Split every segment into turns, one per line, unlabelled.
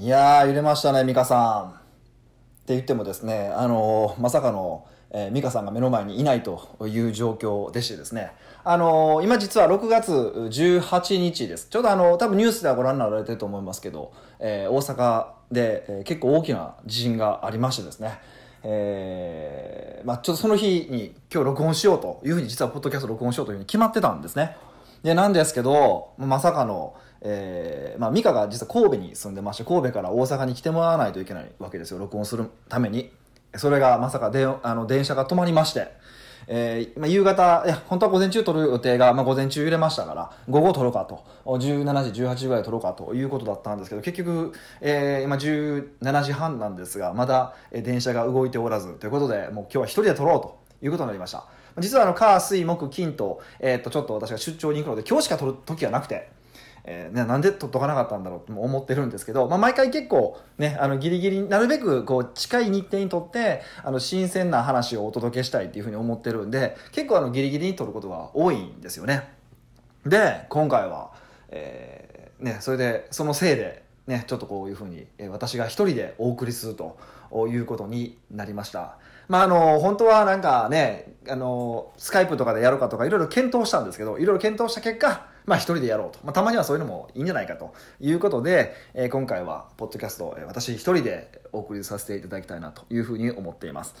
いやー、揺れましたね、美香さん。って言ってもですね、あのーまさかの、えー、美香さんが目の前にいないという状況でしてですね、あのー今実は6月18日です。ちょうどあの、多分ニュースではご覧になられてると思いますけど、えー大阪で、えー結構大きな地震がありましてですね、えーまあちょっとその日に今日録音しようというふうに実はポッドキャスト録音しようというふうに決まってたんですね。で、なんですけど、まさかの、えーまあ、美香が実は神戸に住んでまして、神戸から大阪に来てもらわないといけないわけですよ、録音するために。それがまさかであの電車が止まりまして、えーまあ、夕方、いや、本当は午前中撮る予定が、まあ、午前中揺れましたから、午後撮ろうかと、17時、18時ぐらい撮ろうかということだったんですけど、結局、えー、今17時半なんですが、まだ電車が動いておらず、ということで、もう今日は一人で撮ろうということになりました。実はあの、火、水、木、金と、えーっと、ちょっと私が出張に行くので、今日しか撮る時はなくて、えーね、なんで撮っとかなかったんだろうとも思ってるんですけど、まあ、毎回結構ね、あの、ギリギリ、なるべくこう、近い日程にとって、あの、新鮮な話をお届けしたいっていうふうに思ってるんで、結構あの、ギリギリに撮ることが多いんですよね。で、今回は、えーね、それで、そのせいで、ね、ちょっとこういうふうに、え私が一人でお送りするということになりました。まあ、あの、本当はなんかね、あの、スカイプとかでやろうかとかいろいろ検討したんですけど、いろいろ検討した結果、まあ一人でやろうと。まあたまにはそういうのもいいんじゃないかということで、えー今回は、ポッドキャスト、えー私一人でお送りさせていただきたいなというふうに思っています。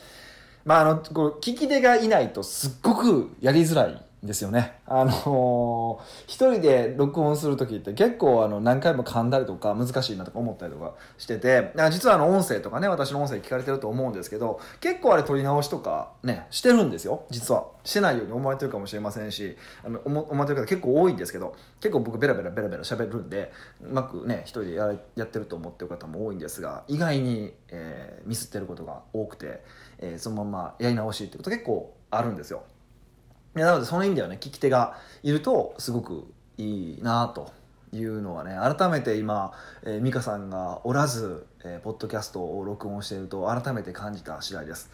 まああの、こう聞き手がいないとすっごくやりづらいですよね。あのー一人で録音するときって結構あの何回も噛んだりとか難しいなとか思ったりとかしてて、実はあの音声とかね、私の音声聞かれてると思うんですけど、結構あれ撮り直しとかね、してるんですよ、実は。してないように思われてるかもしれませんし、あの思思われてる方結構多いんですけど、結構僕ベラベラベラベラ喋るんで、うまくね、一人でややってると思ってる方も多いんですが、意外に、えーミスってることが多くて、えーそのままやり直しってこと結構あるんですよ。いやなのでその意味ではね聞き手がいるとすごくいいなというのはね改めて今、えー、美香さんがおらず、えーポッドキャストを録音していると改めて感じた次第です。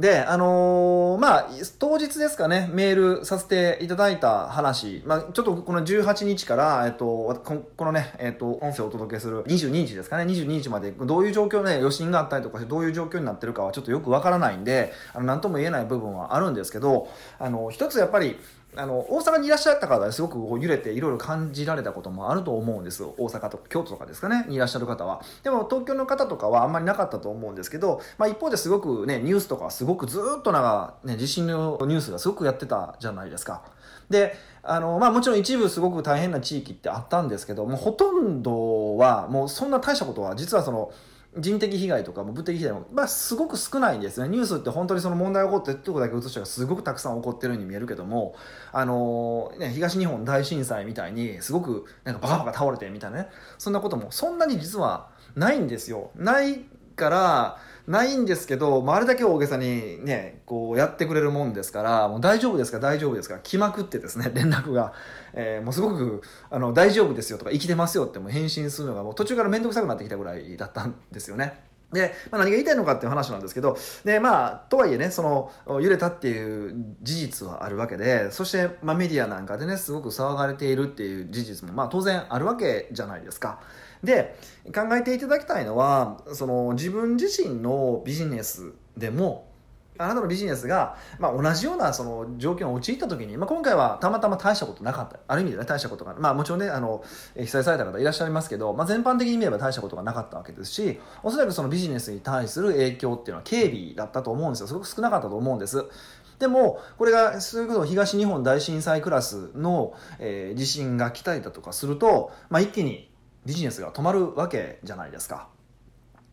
であのーまあ当日ですかねメールさせていただいた話、まあ、ちょっとこの18日から、えっと、このね、えっと、音声をお届けする22日ですかね。22日までどういう状況ね余震があったりとかしてどういう状況になってるかはちょっとよくわからないんであのなんとも言えない部分はあるんですけどあの一つやっぱりあの大阪にいらっしゃった方はすごくこう揺れていろいろ感じられたこともあると思うんです大阪とか京都とかですかね。にいらっしゃる方は。でも東京の方とかはあんまりなかったと思うんですけど、まあ、一方ですごくねニュースとかすごくずっとなんか、ね、地震のニュースがすごくやってたじゃないですか。であの、まあ、もちろん一部すごく大変な地域ってあったんですけどもうほとんどはもうそんな大したことは実はその人的被害とか物的被害も、まあ、すごく少ないんですね。ニュースって本当にその問題起こってるとこだけ映したらすごくたくさん起こってるように見えるけども、あのね、東日本大震災みたいにすごくなんかバカバカ倒れてみたいなねそんなこともそんなに実はないんですよないからないんですけど、まあ、あれだけ大げさにねこうやってくれるもんですからもう大丈夫ですか大丈夫ですか来まくってですね 連絡が、えーもうすごくあの大丈夫ですよとか生きてますよっても返信するのがもう途中から面倒くさくなってきたぐらいだったんですよね。で、まあ、何が言いたいのかっていう話なんですけど、で、まあ、とはいえね、その、揺れたっていう事実はあるわけで、そして、まあ、メディアなんかでね、すごく騒がれているっていう事実も、まあ、当然あるわけじゃないですか。で、考えていただきたいのは、その、自分自身のビジネスでも、あなたのビジネスが、まあ、同じようなその状況に陥った時に、まあ、今回はたまたま大したことなかった。ある意味でね大したことがまあもちろんねあの被災された方いらっしゃいますけど、まあ、全般的に見れば大したことがなかったわけですしおそらくそのビジネスに対する影響っていうのは軽微だったと思うんですよ。すごく少なかったと思うんです。でもこれがそういうこと東日本大震災クラスの、えー地震が来たりだとかすると、まあ、一気にビジネスが止まるわけじゃないですか。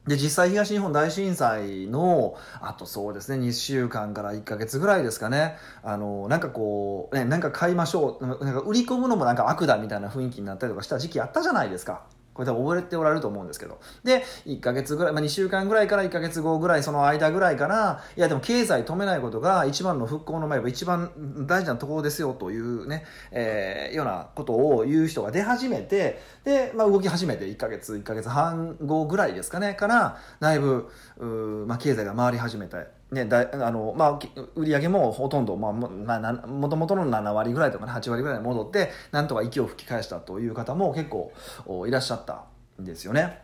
で実際東日本大震災のあとそうですね2週間から1ヶ月ぐらいですかね。あのなんかこう、ね、なんか買いましょう。なんか売り込むのもなんか悪だみたいな雰囲気になったりとかした時期あったじゃないですか。これ多分覚えておられると思うんですけどで1ヶ月ぐらい、まあ、2週間ぐらいから1ヶ月後ぐらいその間ぐらいからいやでも経済止めないことが一番の復興の前は一番大事なところですよというね、えーようなことを言う人が出始めてで、まあ、動き始めて1ヶ月1ヶ月半後ぐらいですかねからだいぶう、まあ、経済が回り始めて。ね、だあのまあ、売り上げもほとんど、まあ、もともとの7割ぐらいとかね8割ぐらいに戻ってなんとか息を吹き返したという方も結構いらっしゃったんですよね。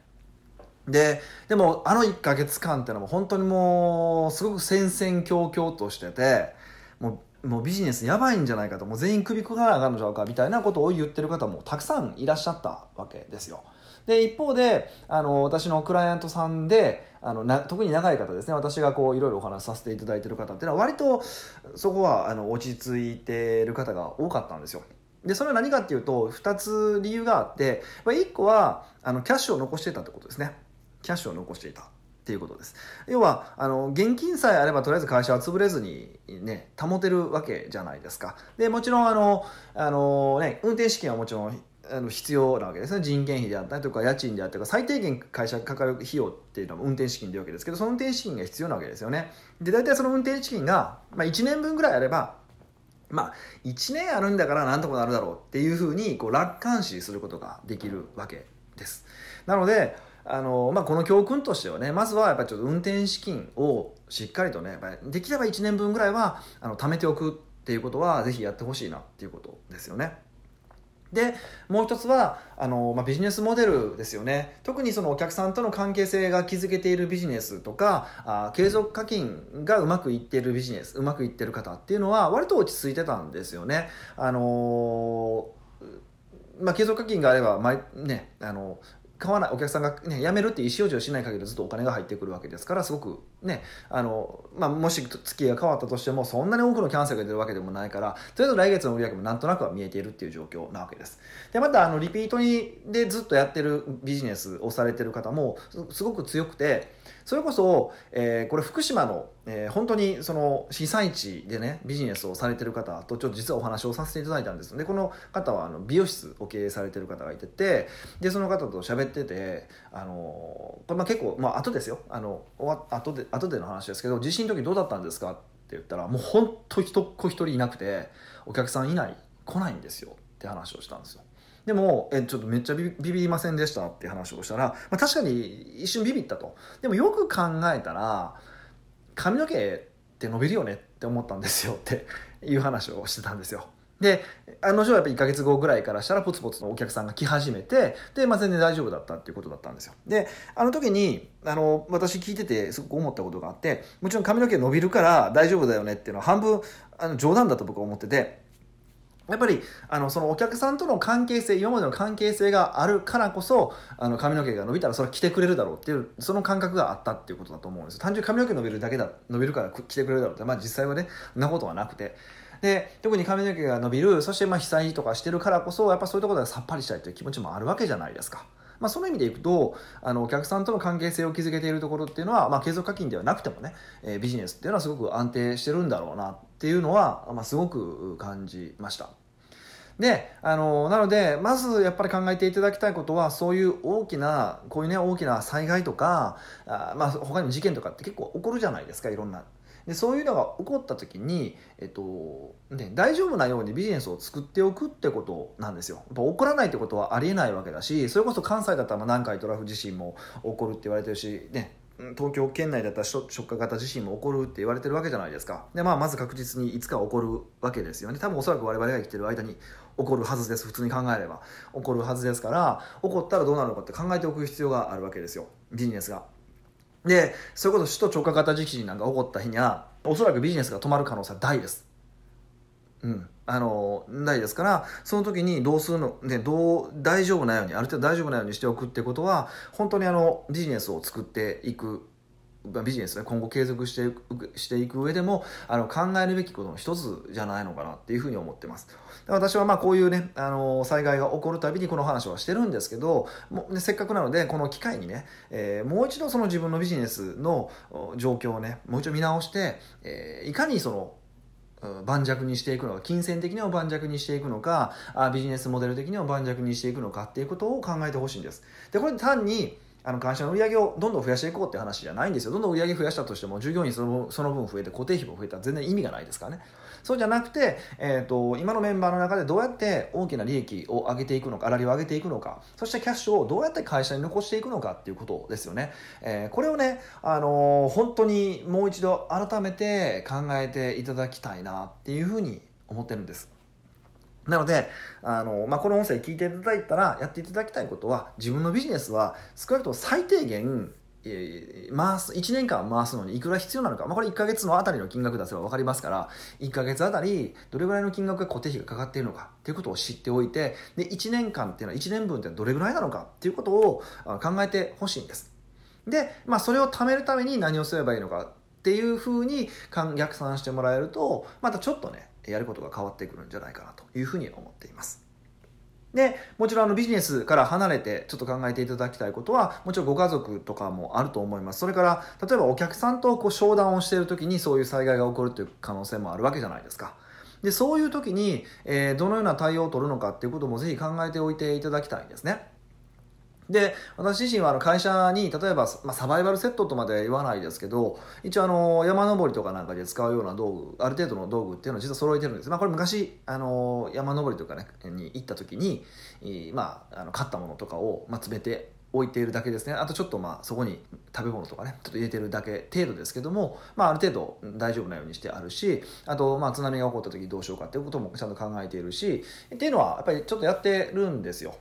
ででもあの1ヶ月間っていうのも本当にもうすごく戦々恐々としててもうもうビジネスやばいんじゃないかともう全員首くがらなあかんのちゃうかみたいなことを言ってる方もたくさんいらっしゃったわけですよ。で一方であの私のクライアントさんであのな特に長い方ですね私がこういろいろお話しさせていただいてる方っていうのは割とそこはあの落ち着いてる方が多かったんですよ。でそれは何かっていうと2つ理由があってまあ1個はあのキャッシュを残していたってことですね。キャッシュを残していたっていうことです要はあの現金さえあればとりあえず会社は潰れずに、ね、保てるわけじゃないですかでもちろんあのあの、ね、運転資金はもちろんあの必要なわけですね。人件費であったりとか家賃であったりとか最低限会社がかかる費用っていうのは運転資金というわけですけどその運転資金が必要なわけですよね。で大体その運転資金が、まあ、1年分ぐらいあればまあ1年あるんだからなんとかなるだろうっていうふうにこう楽観視することができるわけです。なのであのまあ、この教訓としてはねまずはやっぱりちょっと運転資金をしっかりとねやっぱりできれば1年分ぐらいはあの貯めておくっていうことはぜひやってほしいなっていうことですよね。でもう一つはあの、まあ、ビジネスモデルですよね特にそのお客さんとの関係性が築けているビジネスとかあ継続課金がうまくいっているビジネスうまくいってる方っていうのは割と落ち着いてたんですよね。あのまあ、継続課金があれば毎、ね、あの買わないお客さんが、ね、辞めるっていう意思表示をしない限りずっとお金が入ってくるわけですからすごくねあの、まあ、もし月が変わったとしてもそんなに多くのキャンセルが出るわけでもないからとりあえず来月の売り上げもなんとなくは見えているっていう状況なわけです。でまたあのリピートにでずっとやってるビジネスをされてる方もすごく強くてそれこそ、えー、これ福島の、えー、本当にその被災地でねビジネスをされてる方とちょっと実はお話をさせていただいたんです。でこの方はあの美容室を経営されてる方がいててでその方と喋っててあのこれ、まあ、結構まあ後ですよ。あの後で後での話ですけど地震の時どうだったんですかって言ったらもう本当人っ子一人いなくてお客さんいない来ないんですよって話をしたんですよ。でもえちょっとめっちゃビビりませんでしたって話をしたら、まあ、確かに一瞬ビビったと。でもよく考えたら髪の毛って伸びるよねって思ったんですよっていう話をしてたんですよ。であの女はやっぱ1ヶ月後ぐらいからしたらポツポツのお客さんが来始めてで、まあ、全然大丈夫だったっていうことだったんですよ。であの時にあの私聞いててすごく思ったことがあってもちろん髪の毛伸びるから大丈夫だよねっていうのは半分あの冗談だと僕は思っててやっぱりあのそのお客さんとの関係性今までの関係性があるからこそあの髪の毛が伸びたらそれは来てくれるだろうっていうその感覚があったっていうことだと思うんです。単純に髪の毛伸びるだけだ伸びるから来てくれるだろうって、まあ、実際はねそんなことはなくて。で特に髪の毛が伸びるそしてまあ被災とかしてるからこそやっぱそういうところでさっぱりしたいという気持ちもあるわけじゃないですか。まあ、その意味でいくとあのお客さんとの関係性を築けているところっていうのは、まあ、継続課金ではなくてもね、えー、ビジネスっていうのはすごく安定してるんだろうなっていうのは、まあ、すごく感じました。であのなのでまずやっぱり考えていただきたいことはそういう大きなこういうね大きな災害とかあ、まあ、他にも事件とかって結構起こるじゃないですかいろんな。でそういうのが起こった時に、えっとね、大丈夫なようにビジネスを作っておくってことなんですよ。やっぱ起こらないってことはありえないわけだしそれこそ関西だったら南海トラフ地震も起こるって言われてるし、ね、東京県内だったら直下型地震も起こるって言われてるわけじゃないですか。で、まあ、まず確実にいつか起こるわけですよね。多分おそらく我々が生きてる間に起こるはずです。普通に考えれば起こるはずですから起こったらどうなるのかって考えておく必要があるわけですよ。ビジネスが。でそれこそ首都直下型地震なんか起こった日にはおそらくビジネスが止まる可能性は大です。うん。あのないですからその時にどうするの、ね、どう大丈夫なようにある程度大丈夫なようにしておくってことは本当にあのビジネスを作っていくビジネスね今後継続していくしていく上でもあの考えるべきことの一つじゃないのかなっていうふうに思ってます。私はまあこういうねあの災害が起こるたびにこの話はしてるんですけども、ね、せっかくなのでこの機会にね、えー、もう一度その自分のビジネスの状況をねもう一度見直して、えー、いかにその盤石にしていくのか金銭的にも盤石にしていくのかビジネスモデル的にも盤石にしていくのかっていうことを考えてほしいんです。でこれ単にあの会社の売り上げをどんどん増やしていこうって話じゃないんですよ。どんどん売り上げ増やしたとしても従業員そのその分増えて固定費も増えたら全然意味がないですからねそうじゃなくて、えーと、今のメンバーの中でどうやって大きな利益を上げていくのか粗利を上げていくのかそしてキャッシュをどうやって会社に残していくのかっていうことですよね、えー、これをね、あのー、本当にもう一度改めて考えていただきたいなっていうふうに思ってるんです。なので、あの、まあ、この音声聞いていただいたら、やっていただきたいことは、自分のビジネスは少なくとも最低限、えー、回す、1年間回すのにいくら必要なのか。まあ、これ1ヶ月のあたりの金額出せば分かりますから、1ヶ月あたりどれぐらいの金額が固定費がかかっているのかっていうことを知っておいて、で、1年間っていうのは1年分ってどれぐらいなのかっていうことを考えてほしいんです。で、まあ、それを貯めるために何をすればいいのかっていうふうに逆算してもらえると、またちょっとね、やることが変わってくるんじゃないかなというふうに思っています。で、もちろんあのビジネスから離れてちょっと考えていただきたいことは、もちろんご家族とかもあると思います。それから、例えばお客さんとこう商談をしている時にそういう災害が起こるという可能性もあるわけじゃないですか。で、そういう時に、えー、どのような対応を取るのかっていうこともぜひ考えておいていただきたいんですね。で、私自身はあの会社に、例えば、まあ、サバイバルセットとまでは言わないですけど、一応あの、山登りとかなんかで使うような道具、ある程度の道具っていうのを実は揃えてるんです。まあこれ昔、あの、山登りとかね、に行った時に、まあ、あの、買ったものとかを、まあ、詰めて置いているだけですね。あとちょっとまあそこに食べ物とかね、ちょっと入れてるだけ程度ですけども、まあある程度大丈夫なようにしてあるし、あとまあ津波が起こった時どうしようかっていうこともちゃんと考えているし、っていうのはやっぱりちょっとやってるんですよ。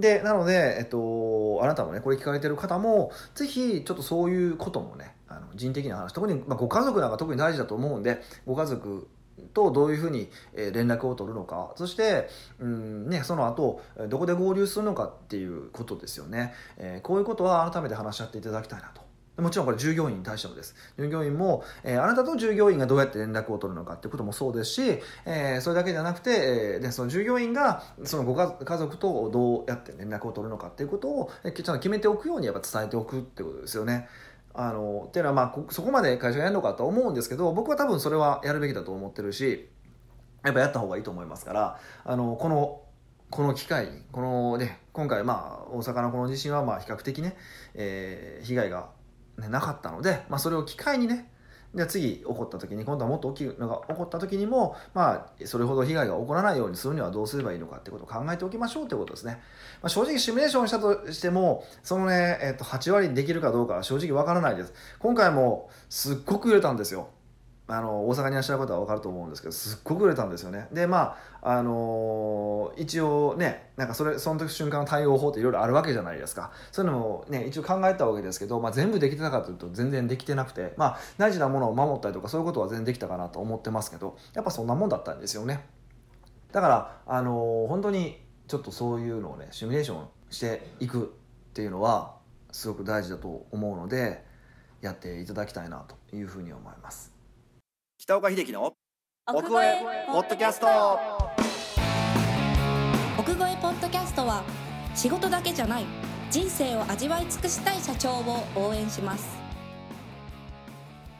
で、なので、えっと、あなたもね、これ聞かれてる方も、ぜひ、ちょっとそういうこともね、あの人的な話、特に、まあ、ご家族なんか特に大事だと思うんで、ご家族とどういうふうに連絡を取るのか、そして、うんね、その後、どこで合流するのかっていうことですよね。えー、こういうことは改めて話し合っていただきたいなともちろんこれ従業員に対してもです。従業員も、えー、あなたと従業員がどうやって連絡を取るのかってこともそうですし、えー、それだけじゃなくて、えー、でその従業員がそのご家族とどうやって連絡を取るのかっていうことを、えー、ちゃんと決めておくようにやっぱ伝えておくってことですよね。あの、っていうのはまあ、そこまで会社がやるのかと思うんですけど、僕は多分それはやるべきだと思ってるし、やっぱやった方がいいと思いますから、あの、この、この機会に、このね、今回まあ、大阪のこの地震はまあ比較的ね、えー、被害がね、なかったので、まあ、それを機会にねじゃ次起こった時に今度はもっと大きいのが起こった時にも、まあ、それほど被害が起こらないようにするにはどうすればいいのかってことを考えておきましょうってことですね。まあ、正直シミュレーションしたとしても、そのね、えっと、8割にできるかどうかは正直わからないです。今回もすっごく揺れたんですよ。あの大阪にいらっしゃる方は分かると思うんですけどすっごく売れたんですよね。でまああのー、一応ねなんかそれその時瞬間の対応法っていろいろあるわけじゃないですか。そういうのもね一応考えたわけですけど、まあ、全部できてたかというと全然できてなくてまあ大事なものを守ったりとかそういうことは全然できたかなと思ってますけどやっぱそんなもんだったんですよね。だからあのー、本当にちょっとそういうのをねシミュレーションしていくっていうのはすごく大事だと思うのでやっていただきたいなというふうに思います。
北岡秀樹の奥越えポッドキャスト。
奥越えポッドキャストは仕事だけじゃない人生を味わい尽くしたい社長を応援します。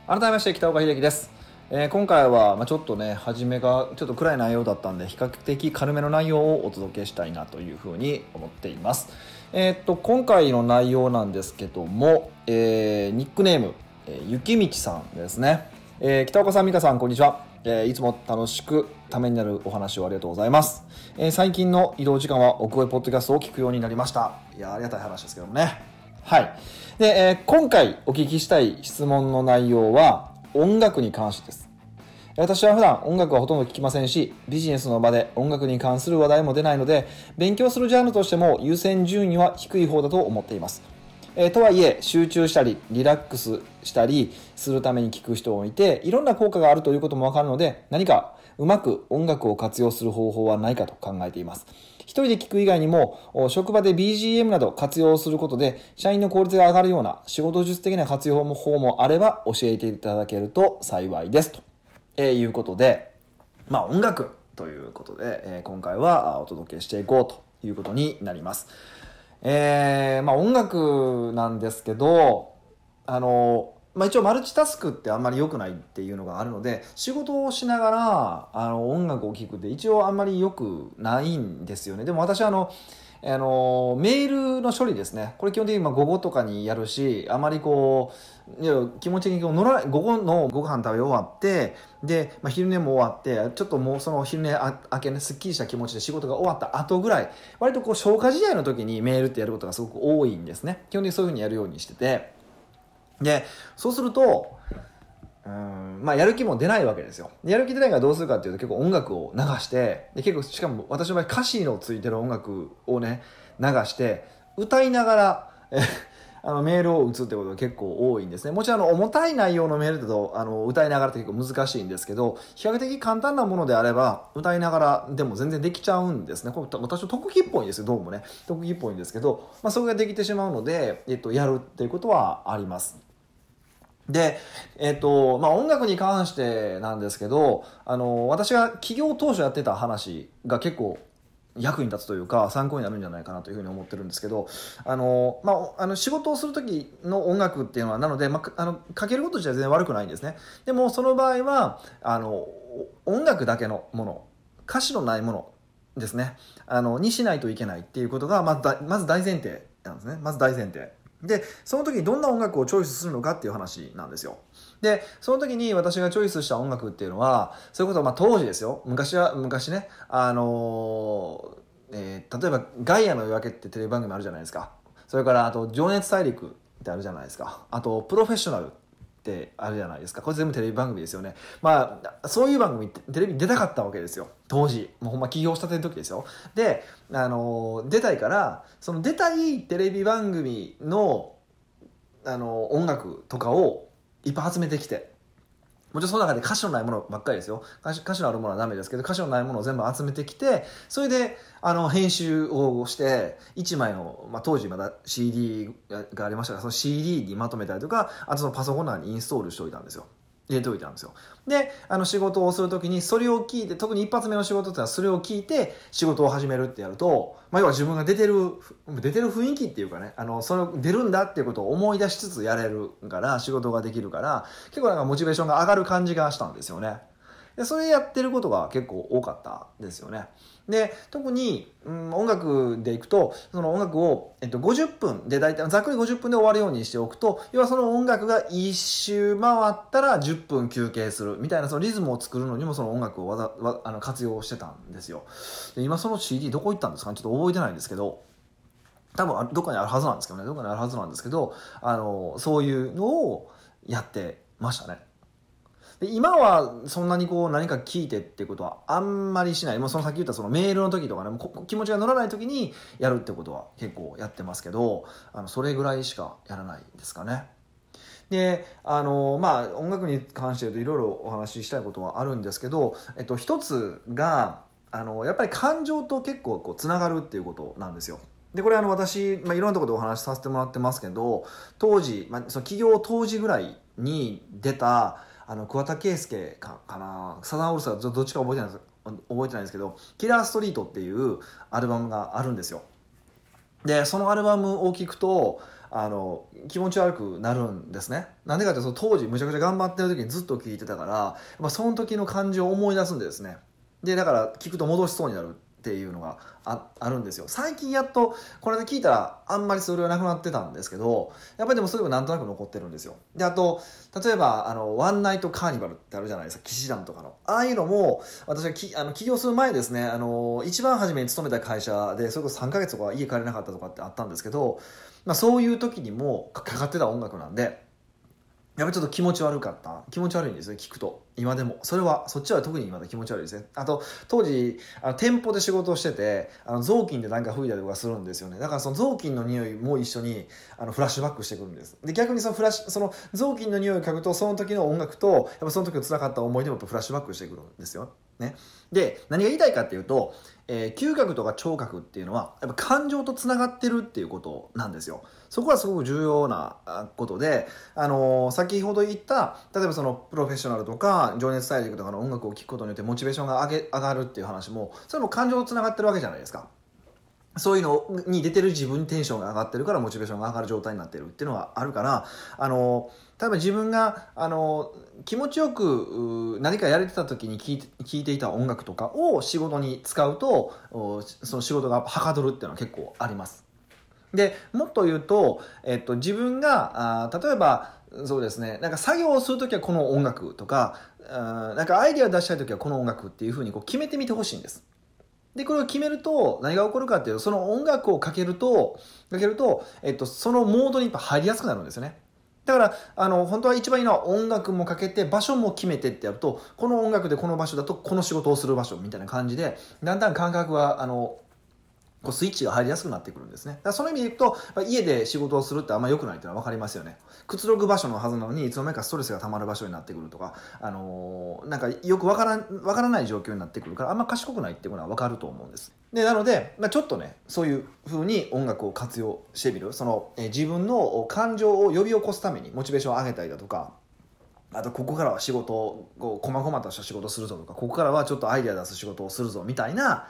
改めまして北岡秀樹です、えー、今回は、まあ、ちょっとね初めがちょっと暗い内容だったんで比較的軽めの内容をお届けしたいなというふうに思っています。えー、っと今回の内容なんですけども、えー、ニックネーム、えー、ゆきみちさんですねえー、北岡さん、美香さん、こんにちは。えー、いつも楽しくためになるお話をありがとうございます。えー、最近の移動時間は奥越ポッドキャストを聞くようになりました。いや、ありがたい話ですけどもね。はい。で、えー、今回お聞きしたい質問の内容は音楽に関してです。私は普段音楽はほとんど聴きませんし、ビジネスの場で音楽に関する話題も出ないので、勉強するジャンルとしても優先順位は低い方だと思っています。えー、とはいえ集中したりリラックスしたりするために聞く人もいていろんな効果があるということもわかるので何かうまく音楽を活用する方法はないかと考えています一人で聞く以外にも職場で BGM など活用することで社員の効率が上がるような仕事術的な活用法もあれば教えていただけると幸いですと、えー、いうことでまあ音楽ということで、えー、今回はお届けしていこうということになります。えー、まあ音楽なんですけど、あの、まあ一応マルチタスクってあんまり良くないっていうのがあるので、仕事をしながら、あの、音楽を聴くって一応あんまり良くないんですよね。でも私はあの、あの、メールの処理ですね。これ基本的にま午後とかにやるし、あまりこう、いや気持ち的に乗ら午後のご飯食べ終わって、で、まあ、昼寝も終わって、ちょっともうその昼寝明けね、すっきりした気持ちで仕事が終わった後ぐらい、割とこう消化試合の時にメールってやることがすごく多いんですね。基本的にそういうふうにやるようにしてて。で、そうすると、うんまあ、やる気も出ないわけですよ。やる気出ないからどうするかっていうと結構音楽を流してで結構しかも私の場合歌詞のついてる音楽をね流して歌いながらあのメールを打つってことが結構多いんですね。もちろんあの重たい内容のメールだとあの歌いながらって結構難しいんですけど比較的簡単なものであれば歌いながらでも全然できちゃうんですね。これ私特技っぽいんですよどうもね特技っぽいんですけど、まあ、それができてしまうので、えっと、やるっていうことはあります。で、えっ、と、まあ、音楽に関してなんですけど、あの、私が企業当初やってた話が結構役に立つというか参考になるんじゃないかなというふうに思ってるんですけどあの、まあ、あの仕事をする時の音楽っていうのはなので、まあ、あのかけること自体全然悪くないんですね。でもその場合はあの音楽だけのもの歌詞のないものですね。あのにしないといけないっていうことがまずまず大前提なんですね。まず大前提。でその時にどんな音楽をチョイスするのかっていう話なんですよ。でその時に私がチョイスした音楽っていうのはそういうことはまあ当時ですよ。昔は昔ね。あの、えー、例えば「ガイアの夜明け」ってテレビ番組あるじゃないですか。それからあと「情熱大陸」ってあるじゃないですか。あと「プロフェッショナル」ってあるじゃないですか。これ全部テレビ番組ですよね。まあそういう番組ってテレビに出たかったわけですよ。当時。もうほんま起業したての時ですよ。であの出たいからその出たいテレビ番組のあの音楽とかをいっぱい集めてきて。もちろんその中で歌詞のないものばっかりですよ。歌詞歌詞のあるものはダメですけど歌詞のないものを全部集めてきてそれであの編集をして1枚の、まあ、当時まだ CD がありましたからその CD にまとめたりとかあとそのパソコン内にインストールしておいたんですよ。入れておいたんですよ。であの仕事をする時にそれを聞いて特に一発目の仕事ってのはそれを聞いて仕事を始めるってやると、まあ、要は自分が出てる出てる雰囲気っていうかねあのそれ出るんだっていうことを思い出しつつやれるから仕事ができるから結構なんかモチベーションが上がる感じがしたんですよね。でそれやってることが結構多かったですよね。で特に、うん、音楽でいくとその音楽を、えっと、50分で大体ざっくり50分で終わるようにしておくと要はその音楽が1周回ったら10分休憩するみたいなそのリズムを作るのにもその音楽をわざわあの活用してたんですよ。で今その CD どこ行ったんですか？ねちょっと覚えてないんですけど多分どっかにあるはずなんですけどねどっかにあるはずなんですけどあのそういうのをやってましたね。で今はそんなにこう何か聞いてってことはあんまりしないもうそのさっき言ったそのメールの時とかねもう気持ちが乗らない時にやるってことは結構やってますけどあのそれぐらいしかやらないですかね。であのまあ音楽に関して言うといろいろお話ししたいことはあるんですけど、えっと、一つがあのやっぱり感情と結構こうつながるっていうことなんですよ。でこれあの私、まあ、いろんなところでお話しさせてもらってますけど当時、まあ、その企業当時ぐらいに出たあの桑田佳祐かかな。サザンオールスターどっちか覚えてないです。覚えてないんですけど「キラーストリート」っていうアルバムがあるんですよ。でそのアルバムを聴くとあの気持ち悪くなるんですね。なんでかってその当時むちゃくちゃ頑張ってる時にずっと聴いてたからやっぱその時の感じを思い出すんですね。でだから聞くと戻しそうになる。っていうのがああるんですよ。最近やっとこれで聞いたらあんまりそれはなくなってたんですけどやっぱりでもそれもなんとなく残ってるんですよ。であと例えばあのワンナイトカーニバルってあるじゃないですか。騎士団とかの。ああいうのも私はきあの起業する前ですねあの一番初めに勤めた会社でそれこそ3ヶ月とか家帰れなかったとかってあったんですけど、まあ、そういう時にもかかってた音楽なんでやっぱちょっと気持ち悪かった？気持ち悪いんですね聞くと。今でも。それはそっちは特に今で気持ち悪いですね。あと当時あの店舗で仕事をしててあの雑巾で何か吹いたりとかするんですよね。だからその雑巾の匂いも一緒にあのフラッシュバックしてくるんです。で逆にそのフラッシュその雑巾の匂いを嗅ぐとその時の音楽とやっぱその時の辛かった思い出もフラッシュバックしてくるんですよ。ね。で何が言いたいかっていうとえー、嗅覚とか聴覚っていうのはやっぱ感情とつながってるっていうことなんですよ。そこはすごく重要なことで、あの、先ほど言った例えばそのプロフェッショナルとか情熱大陸とかの音楽を聴くことによってモチベーションが上げ上がるっていう話もそれも感情とつながってるわけじゃないですか。そういうのに出てる自分にテンションが上がってるからモチベーションが上がる状態になってるっていうのがあるからあの例えば自分があの気持ちよく何かやれてた時に聴いて聞いていた音楽とかを仕事に使うとその仕事がはかどるっていうのは結構あります。でもっと言うと、えっと、自分があ例えばそうですねなんか作業をする時はこの音楽とかあなんかアイディアを出したい時はこの音楽っていうふうにこう決めてみてほしいんです。で、これを決めると、何が起こるかっていうと、その音楽をかけると、かけると、えっと、そのモードにやっぱ入りやすくなるんですよね。だからあの本当は一番いいのは音楽もかけて場所も決めてってやるとこの音楽でこの場所だとこの仕事をする場所みたいな感じでだんだん感覚はあのこうスイッチが入りやすくなってくるんですね。だからその意味でいくと、家で仕事をするってあんま良くないっていうのは分かりますよね。くつろぐ場所のはずなのに、いつの間にかストレスが溜まる場所になってくるとか、あのー、なんかよく分から分からない状況になってくるから、あんま賢くないっていうのは分かると思うんです。で、なので、まあ、ちょっとね、そういう風に音楽を活用してみる。その、え自分の感情を呼び起こすために、モチベーションを上げたりだとか、あとここからは仕事をこう細々とした仕事をするぞとかここからはちょっとアイデア出す仕事をするぞみたいな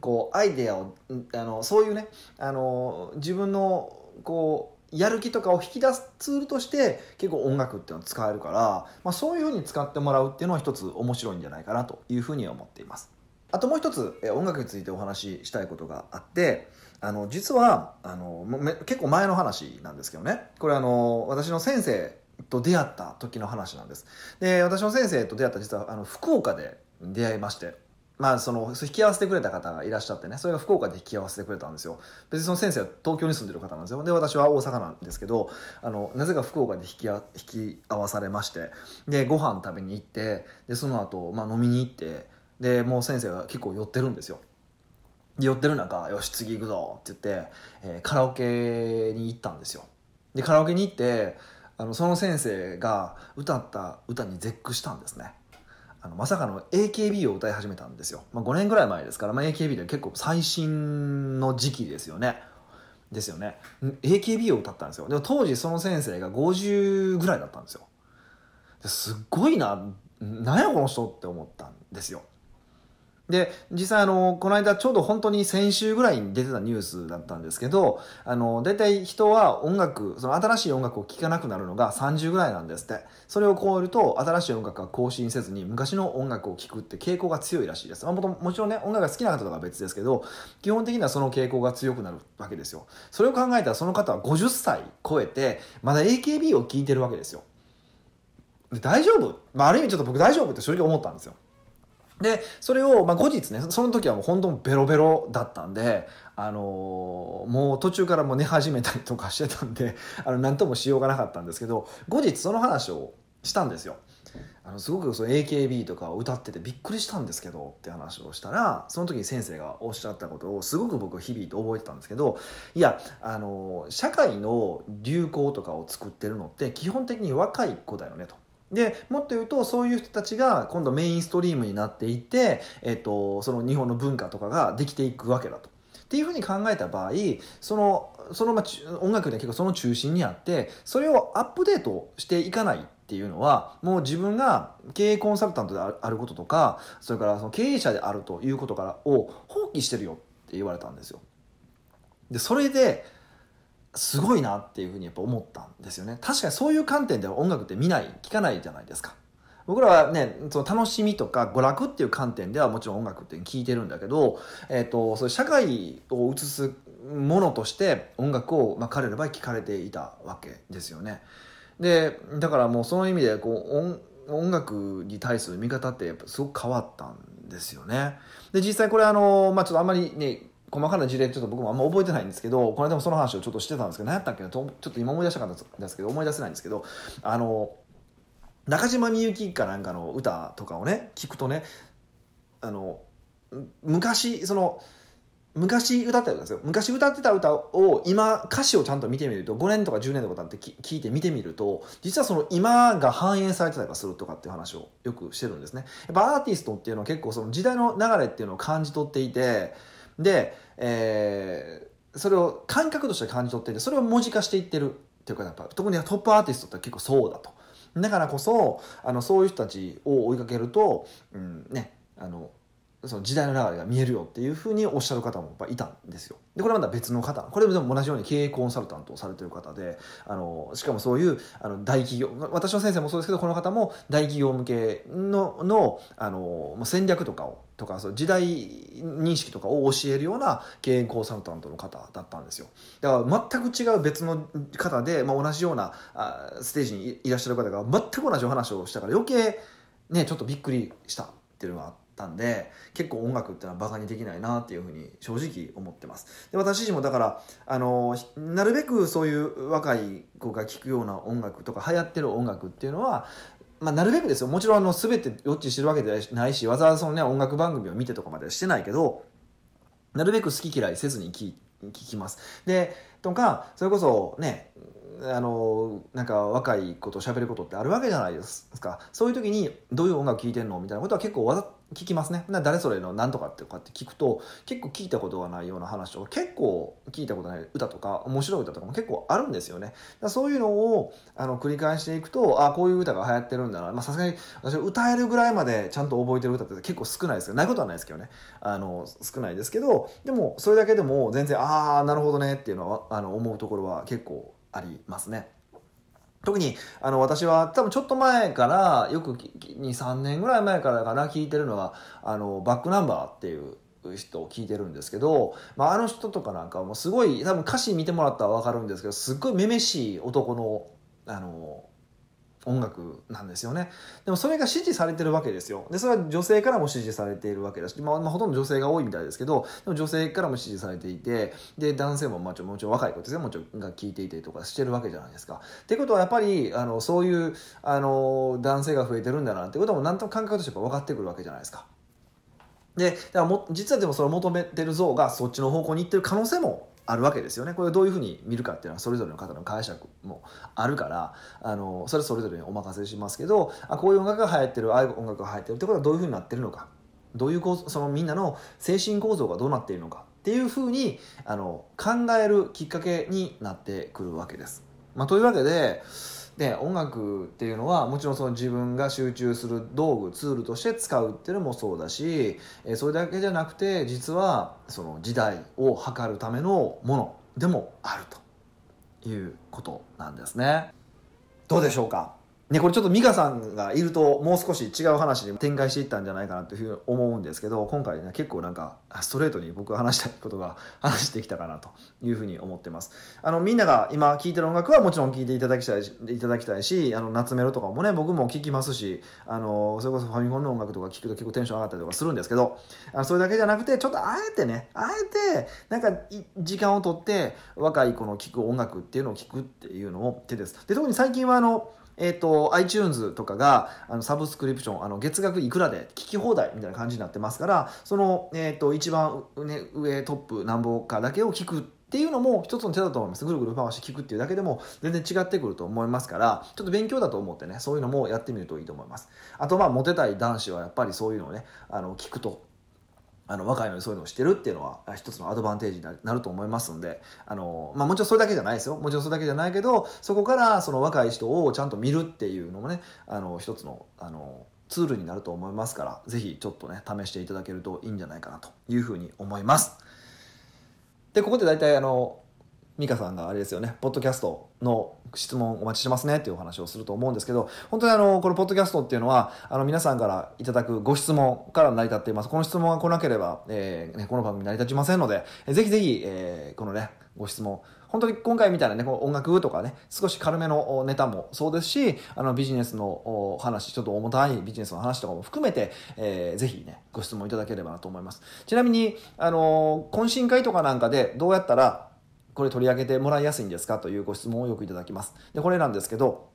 こうアイデアをあのそういうねあの自分のこうやる気とかを引き出すツールとして結構音楽っていうのを使えるから、まあ、そういうふうに使ってもらうっていうのは一つ面白いんじゃないかなというふうに思っています。あともう一つ音楽についてお話ししたいことがあってあの実はあの結構前の話なんですけどねこれあの私の先生と出会った時の話なんです。で私の先生と出会った実はあの福岡で出会いましてまあその引き合わせてくれた方がいらっしゃってねそれが福岡で引き合わせてくれたんですよ。別にその先生は東京に住んでる方なんですよ。で私は大阪なんですけどあのなぜか福岡で引き引き合わされましてでご飯食べに行ってでその後、まあ飲みに行ってでもう先生が結構寄ってるんですよ。寄ってる中「よし次行くぞ」って言って、えー、カラオケに行ったんですよ。でカラオケに行ってあのその先生が歌った歌に絶句したんですね。あのまさかの AKB を歌い始めたんですよ、まあ、5年ぐらい前ですから、まあ、AKB で結構最新の時期ですよね。ですよね。AKB を歌ったんですよ。でも当時その先生が50ぐらいだったんですよ。ですっごいな何やこの人って思ったんですよ。で実際あのこの間ちょうど本当に先週ぐらいに出てたニュースだったんですけどあの大体人は音楽その新しい音楽を聴かなくなるのが30ぐらいなんですって。それを超えると新しい音楽が更新せずに昔の音楽を聴くって傾向が強いらしいです、まあ、ももちろんね音楽が好きな方とか別ですけど基本的にはその傾向が強くなるわけですよ。それを考えたらその方は50歳超えてまだ AKB を聴いてるわけですよ。で大丈夫、まあ、ある意味ちょっと僕大丈夫って正直思ったんですよ。でそれを、まあ、後日ねその時はもう本当ベロベロだったんで、あのー、もう途中からもう寝始めたりとかしてたんで あの何ともしようがなかったんですけど後日その話をしたんですよ。あのすごくその AKB とかを歌っててびっくりしたんですけどって話をしたらその時に先生がおっしゃったことをすごく僕日々と覚えてたんですけどいやあの社会の流行とかを作ってるのって基本的に若い子だよねと。でもっと言うとそういう人たちが今度メインストリームになっていって、えっと、その日本の文化とかができていくわけだと。っていうふうに考えた場合そのその、ま、音楽で結構その中心にあってそれをアップデートしていかないっていうのはもう自分が経営コンサルタントであることとかそれからその経営者であるということからを放棄してるよって言われたんですよ。でそれですごいなっていうふうにやっぱ思ったんですよね。確かにそういう観点では音楽って見ない聞かないじゃないですか。僕らはねその楽しみとか娯楽っていう観点ではもちろん音楽って聞いてるんだけど、えーと、そういう社会を映すものとして音楽を、まあ、彼らの場合聞かれていたわけですよね。でだからもうその意味でこう音楽に対する見方ってやっぱすごく変わったんですよね。で実際これあの、まあ、ちょっとあんまりね細かな事例ちょっと僕もあんま覚えてないんですけどこの間もその話をちょっとしてたんですけど何やったっけなちょっと今思い出したかったんですけど思い出せないんですけどあの中島みゆきかなんかの歌とかをね聞くとねあの昔その昔歌ってたんですよ。昔歌ってた歌を今歌詞をちゃんと見てみると5年とか10年とかって聞いて見てみると実はその今が反映されてたりするとかっていう話をよくしてるんですね。やっぱアーティストっていうのは結構その時代の流れっていうのを感じ取っていてで、えー、それを感覚として感じ取っててそれを文字化していってるっていうかやっぱ特にトップアーティストって結構そうだと。だからこそあのそういう人たちを追いかけると、うんね、あのその時代の流れが見えるよっていうふうにおっしゃる方もやっぱいたんですよ。でこれはまた別の方これでも同じように経営コンサルタントをされてる方であのしかもそういうあの大企業私の先生もそうですけどこの方も大企業向けののあの戦略とかをとかその時代認識とかを教えるような経営コンサルタントの方だったんですよだから全く違う別の方で、まあ、同じようなあステージにいらっしゃる方が全く同じお話をしたから余計ねちょっとびっくりしたっていうのがあって。たんで結構音楽っていうのはバカにできないなっていうふうに正直思ってます。で私自身もだからあのなるべくそういう若い子が聴くような音楽とか流行ってる音楽っていうのはまあ、なるべくですよ。もちろんあの全て予知してるわけではないしわざわざその、ね、音楽番組を見てとかまではしてないけどなるべく好き嫌いせずに聴きます。でとかそれこそねあのなんか若い子と喋ることってあるわけじゃないですか。そういう時にどういう音楽聴いてんの？みたいなことは結構わざ聞きますね。誰それの何とかってかって聞くと結構聞いたことがないような話とか結構聞いたことない歌とか面白い歌とかも結構あるんですよね。そういうのをあの繰り返していくとあこういう歌が流行ってるんだな。さすがに私歌えるぐらいまでちゃんと覚えてる歌って結構少ないですけどないことはないですけどね。あの少ないですけどでもそれだけでも全然ああなるほどねっていうのはあの思うところは結構ありますね。特にあの私は多分ちょっと前からよく23年ぐらい前からかな聞いてるのはあのバックナンバーっていう人を聞いてるんですけど、まあ、あの人とかなんかもすごい多分歌詞見てもらったら分かるんですけどすっごいめめしい男のあの音楽なんですよね。でもそれが支持されてるわけですよ。でそれは女性からも支持されているわけだし、まあ、まあ、ほとんど女性が多いみたいですけどでも女性からも支持されていてで男性ももちろんもちろん若い子ですねもちろんが聞いていてとかしてるわけじゃないですか。ってことはやっぱりあのそういうあの男性が増えてるんだなってこともなんとなく感覚として分かってくるわけじゃないですか。でだからも実はでもそれを求めてる像がそっちの方向に行ってる可能性もあるわけですよねこれどういうふうに見るかっていうのはそれぞれの方の解釈もあるからあのそれそれぞれにお任せしますけどあこういう音楽が流行ってるああいう音楽が流行ってるってことはどういうふうになってるのかどういう構そのみんなの精神構造がどうなっているのかっていうふうにあの考えるきっかけになってくるわけです。まあ、というわけでで音楽っていうのはもちろんその自分が集中する道具ツールとして使うっていうのもそうだしそれだけじゃなくて実はその時代を測るためのものでもあるということなんですね。どうでしょうか？ね、これちょっと美香さんがいるともう少し違う話に展開していったんじゃないかなというふうに思うんですけど今回ね結構なんかストレートに僕が話したいことが話してきたかなというふうに思ってます。あのみんなが今聴いてる音楽はもちろん聴いていただきたいいただきたいしあの夏メロとかもね僕も聴きますしあのそれこそファミコンの音楽とか聴くと結構テンション上がったりとかするんですけどあのそれだけじゃなくてちょっとあえてねあえてなんか時間をとって若い子の聴く音楽っていうのを聴くっていうのを手です。で特に最近はあのえっ、ー、と、iTunes とかが、あの、サブスクリプション、あの、月額いくらで聞き放題みたいな感じになってますから、その、えっ、ー、と、一番、ね、上トップなんぼかだけを聞くっていうのも一つの手だと思います。ぐるぐる回して聞くっていうだけでも全然違ってくると思いますから、ちょっと勉強だと思ってね、そういうのもやってみるといいと思います。あと、まあ、モテたい男子はやっぱりそういうのをね、あの、聞くとあの若いのにそういうのをしてるっていうのは一つのアドバンテージになると思いますんであの、まあ、もちろんそれだけじゃないですよ。もちろんそれだけじゃないけどそこからその若い人をちゃんと見るっていうのもねあの一つのあのツールになると思いますから是非ちょっとね試していただけるといいんじゃないかなというふうに思います。でここで大体あの美香さんがあれですよねポッドキャストの質問お待ちしてますねっていうお話をすると思うんですけど、本当にあの、このポッドキャストっていうのは、あの、皆さんからいただくご質問から成り立っています。この質問が来なければ、えー、ね、この番組成り立ちませんので、えぜひぜひ、えー、このね、ご質問、本当に今回みたいなね、この音楽とかね、少し軽めのネタもそうですし、あのビジネスの話、ちょっと重たいビジネスの話とかも含めて、えー、ぜひね、ご質問いただければなと思います。ちなみに、あの懇親会とかなんかでどうやったら、これ取り上げてもらいやすいんですか？というご質問をよくいただきます。で、これなんですけど、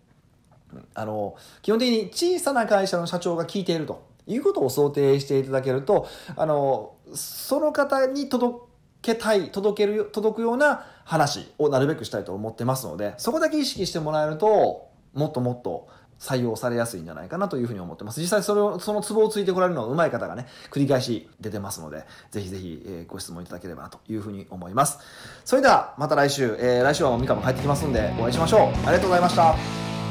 あの、基本的に小さな会社の社長が聞いているということを想定していただけると、あの、その方に届けたい、届ける、届くような話をなるべくしたいと思ってますので、そこだけ意識してもらえると、もっともっと採用されやすいんじゃないかなというふうに思ってます。実際それを、そのツボをついてこられるのは上手い方がね、繰り返し出てますので、ぜひぜひ、え、ご質問いただければなというふうに思います。それでは、また来週、えー、来週はミカも帰ってきますんで、お会いしましょう。ありがとうございました。